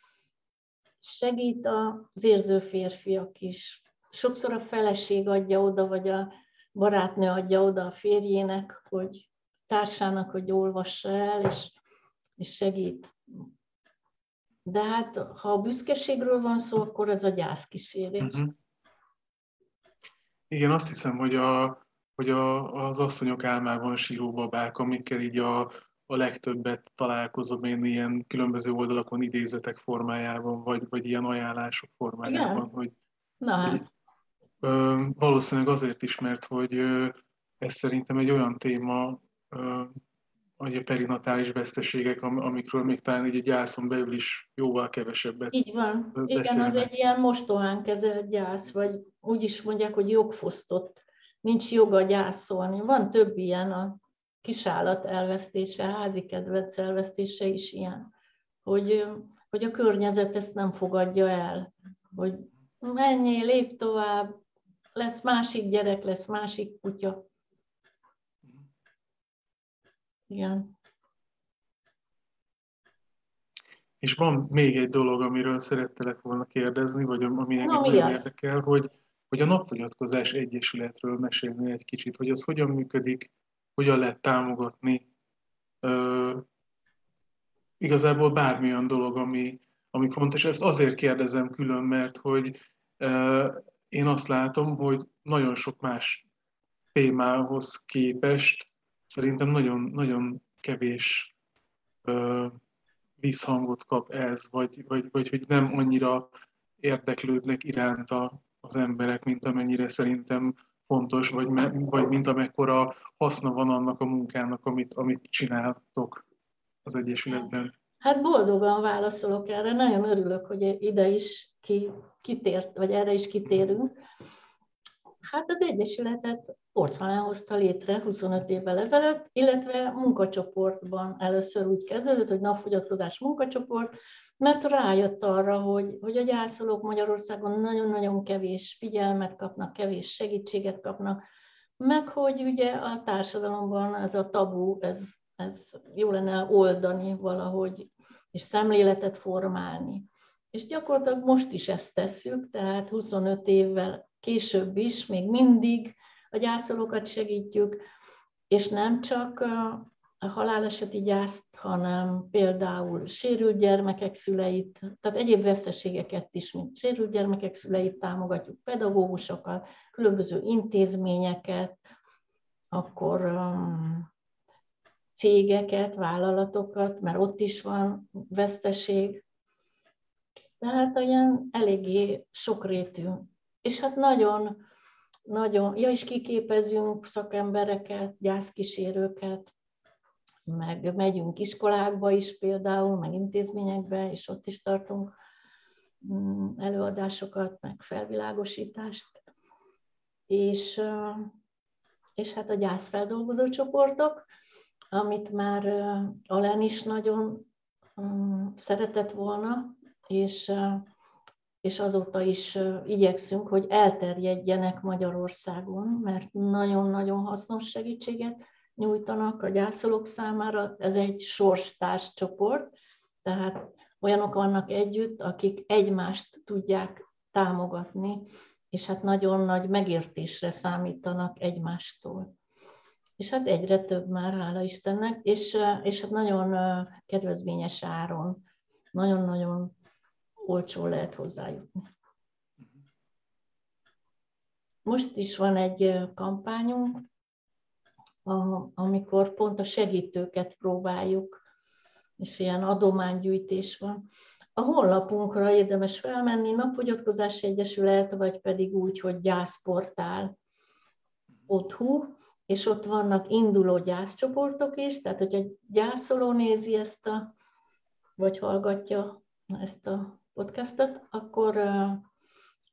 Segít az érző férfiak is. Sokszor a feleség adja oda, vagy a barátnő adja oda a férjének, hogy társának, hogy olvassa el, és, és segít. De hát, ha a büszkeségről van szó, akkor ez a gyászkísérés. Uh-huh. Igen, azt hiszem, hogy, a, hogy a, az asszonyok álmában síró babák, amikkel így a, a legtöbbet találkozom én ilyen különböző oldalakon idézetek formájában, vagy, vagy ilyen ajánlások formájában. Igen? Hogy, Na hát. Hogy, ö, valószínűleg azért is, mert hogy ö, ez szerintem egy olyan téma, ö, hogy a perinatális veszteségek, amikről még talán egy gyászon belül is jóval kevesebbet Így van. Igen, az egy ilyen mostohán kezelt gyász, vagy úgy is mondják, hogy jogfosztott. Nincs joga gyászolni. Van több ilyen, a kisállat elvesztése, házi kedvenc elvesztése is ilyen. Hogy, hogy a környezet ezt nem fogadja el. Hogy menjél, lép tovább, lesz másik gyerek, lesz másik kutya. Igen. És van még egy dolog, amiről szerettelek volna kérdezni, vagy ami engem no, nagyon érdekel, hogy, hogy a Napfogyatkozás Egyesületről mesélni egy kicsit, hogy az hogyan működik, hogyan lehet támogatni. Ö, igazából bármilyen dolog, ami, ami fontos. Ezt azért kérdezem külön, mert hogy ö, én azt látom, hogy nagyon sok más témához képest szerintem nagyon, nagyon kevés ö, visszhangot kap ez, vagy, vagy, vagy hogy nem annyira érdeklődnek iránta az emberek, mint amennyire szerintem fontos, vagy, me, vagy mint amekkora haszna van annak a munkának, amit, amit csináltok az Egyesületben. Hát boldogan válaszolok erre, nagyon örülök, hogy ide is ki, kitért, vagy erre is kitérünk. Hát az Egyesületet Orcalán hozta létre 25 évvel ezelőtt, illetve munkacsoportban először úgy kezdődött, hogy napfogyatkozás munkacsoport, mert rájött arra, hogy, hogy a gyászolók Magyarországon nagyon-nagyon kevés figyelmet kapnak, kevés segítséget kapnak, meg hogy ugye a társadalomban ez a tabu, ez, ez jó lenne oldani valahogy, és szemléletet formálni. És gyakorlatilag most is ezt tesszük, tehát 25 évvel később is, még mindig a gyászolókat segítjük, és nem csak haláleseti gyászt, hanem például sérült gyermekek szüleit, tehát egyéb veszteségeket is, mint sérült gyermekek szüleit támogatjuk, pedagógusokat, különböző intézményeket, akkor um, cégeket, vállalatokat, mert ott is van veszteség. Tehát olyan eléggé sokrétű. És hát nagyon nagyon, ja, és kiképezünk szakembereket, gyászkísérőket, meg megyünk iskolákba is például, meg intézményekbe, és ott is tartunk mm, előadásokat, meg felvilágosítást. És, és hát a gyászfeldolgozó csoportok, amit már Alen is nagyon mm, szeretett volna, és és azóta is igyekszünk, hogy elterjedjenek Magyarországon, mert nagyon-nagyon hasznos segítséget nyújtanak a gyászolók számára. Ez egy sorstárs csoport, tehát olyanok vannak együtt, akik egymást tudják támogatni, és hát nagyon nagy megértésre számítanak egymástól. És hát egyre több már, hála Istennek, és, és hát nagyon kedvezményes áron, nagyon-nagyon olcsó lehet hozzájutni. most is van egy kampányunk, amikor pont a segítőket próbáljuk, és ilyen adománygyűjtés van. A honlapunkra érdemes felmenni, Napfogyatkozási Egyesület, vagy pedig úgy, hogy gyászportál otthú, és ott vannak induló gyászcsoportok is, tehát hogyha gyászoló nézi ezt a, vagy hallgatja ezt a podcastot, akkor,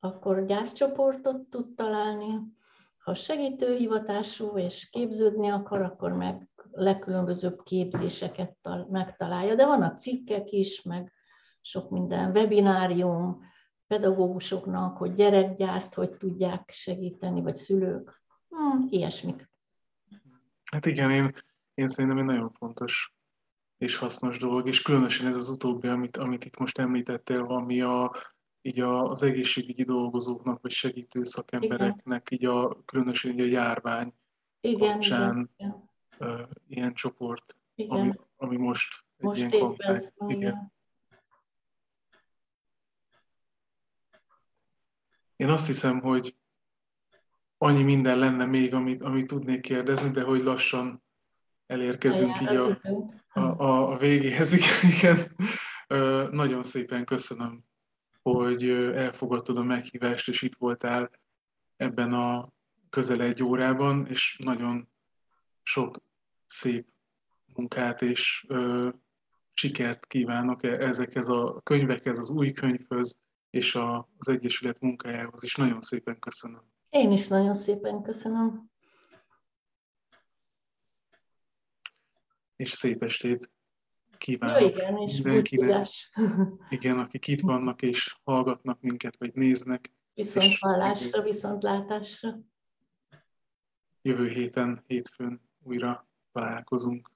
akkor gyászcsoportot tud találni. Ha segítőhivatású és képződni akar, akkor meg legkülönbözőbb képzéseket megtalálja. De vannak cikkek is, meg sok minden, webinárium, pedagógusoknak, hogy gyerekgyászt hogy tudják segíteni, vagy szülők, hmm, ilyesmik. Hát igen, én, én szerintem egy nagyon fontos és hasznos dolog, és különösen ez az utóbbi, amit, amit itt most említettél, ami a, így az egészségügyi dolgozóknak, vagy segítő szakembereknek, igen. így a, különösen így a járvány igen, kapcsán igen, igen. Ilyen csoport, igen. Ami, ami most egy most ilyen kampány. Igen. igen. Én azt hiszem, hogy annyi minden lenne még, amit, amit tudnék kérdezni, de hogy lassan elérkezünk így a, a, a, a végéhez. Igen. Nagyon szépen köszönöm, hogy elfogadtad a meghívást, és itt voltál ebben a közel egy órában, és nagyon sok szép munkát és ö, sikert kívánok e, ezekhez a könyvekhez, az új könyvhöz, és a, az Egyesület munkájához is. Nagyon szépen köszönöm. Én is nagyon szépen köszönöm. És szép estét kívánok Jó, igen, és mindenkinek. Igen, akik itt vannak és hallgatnak minket, vagy néznek. Viszont hallásra, viszont látásra. Jövő héten, hétfőn újra találkozunk.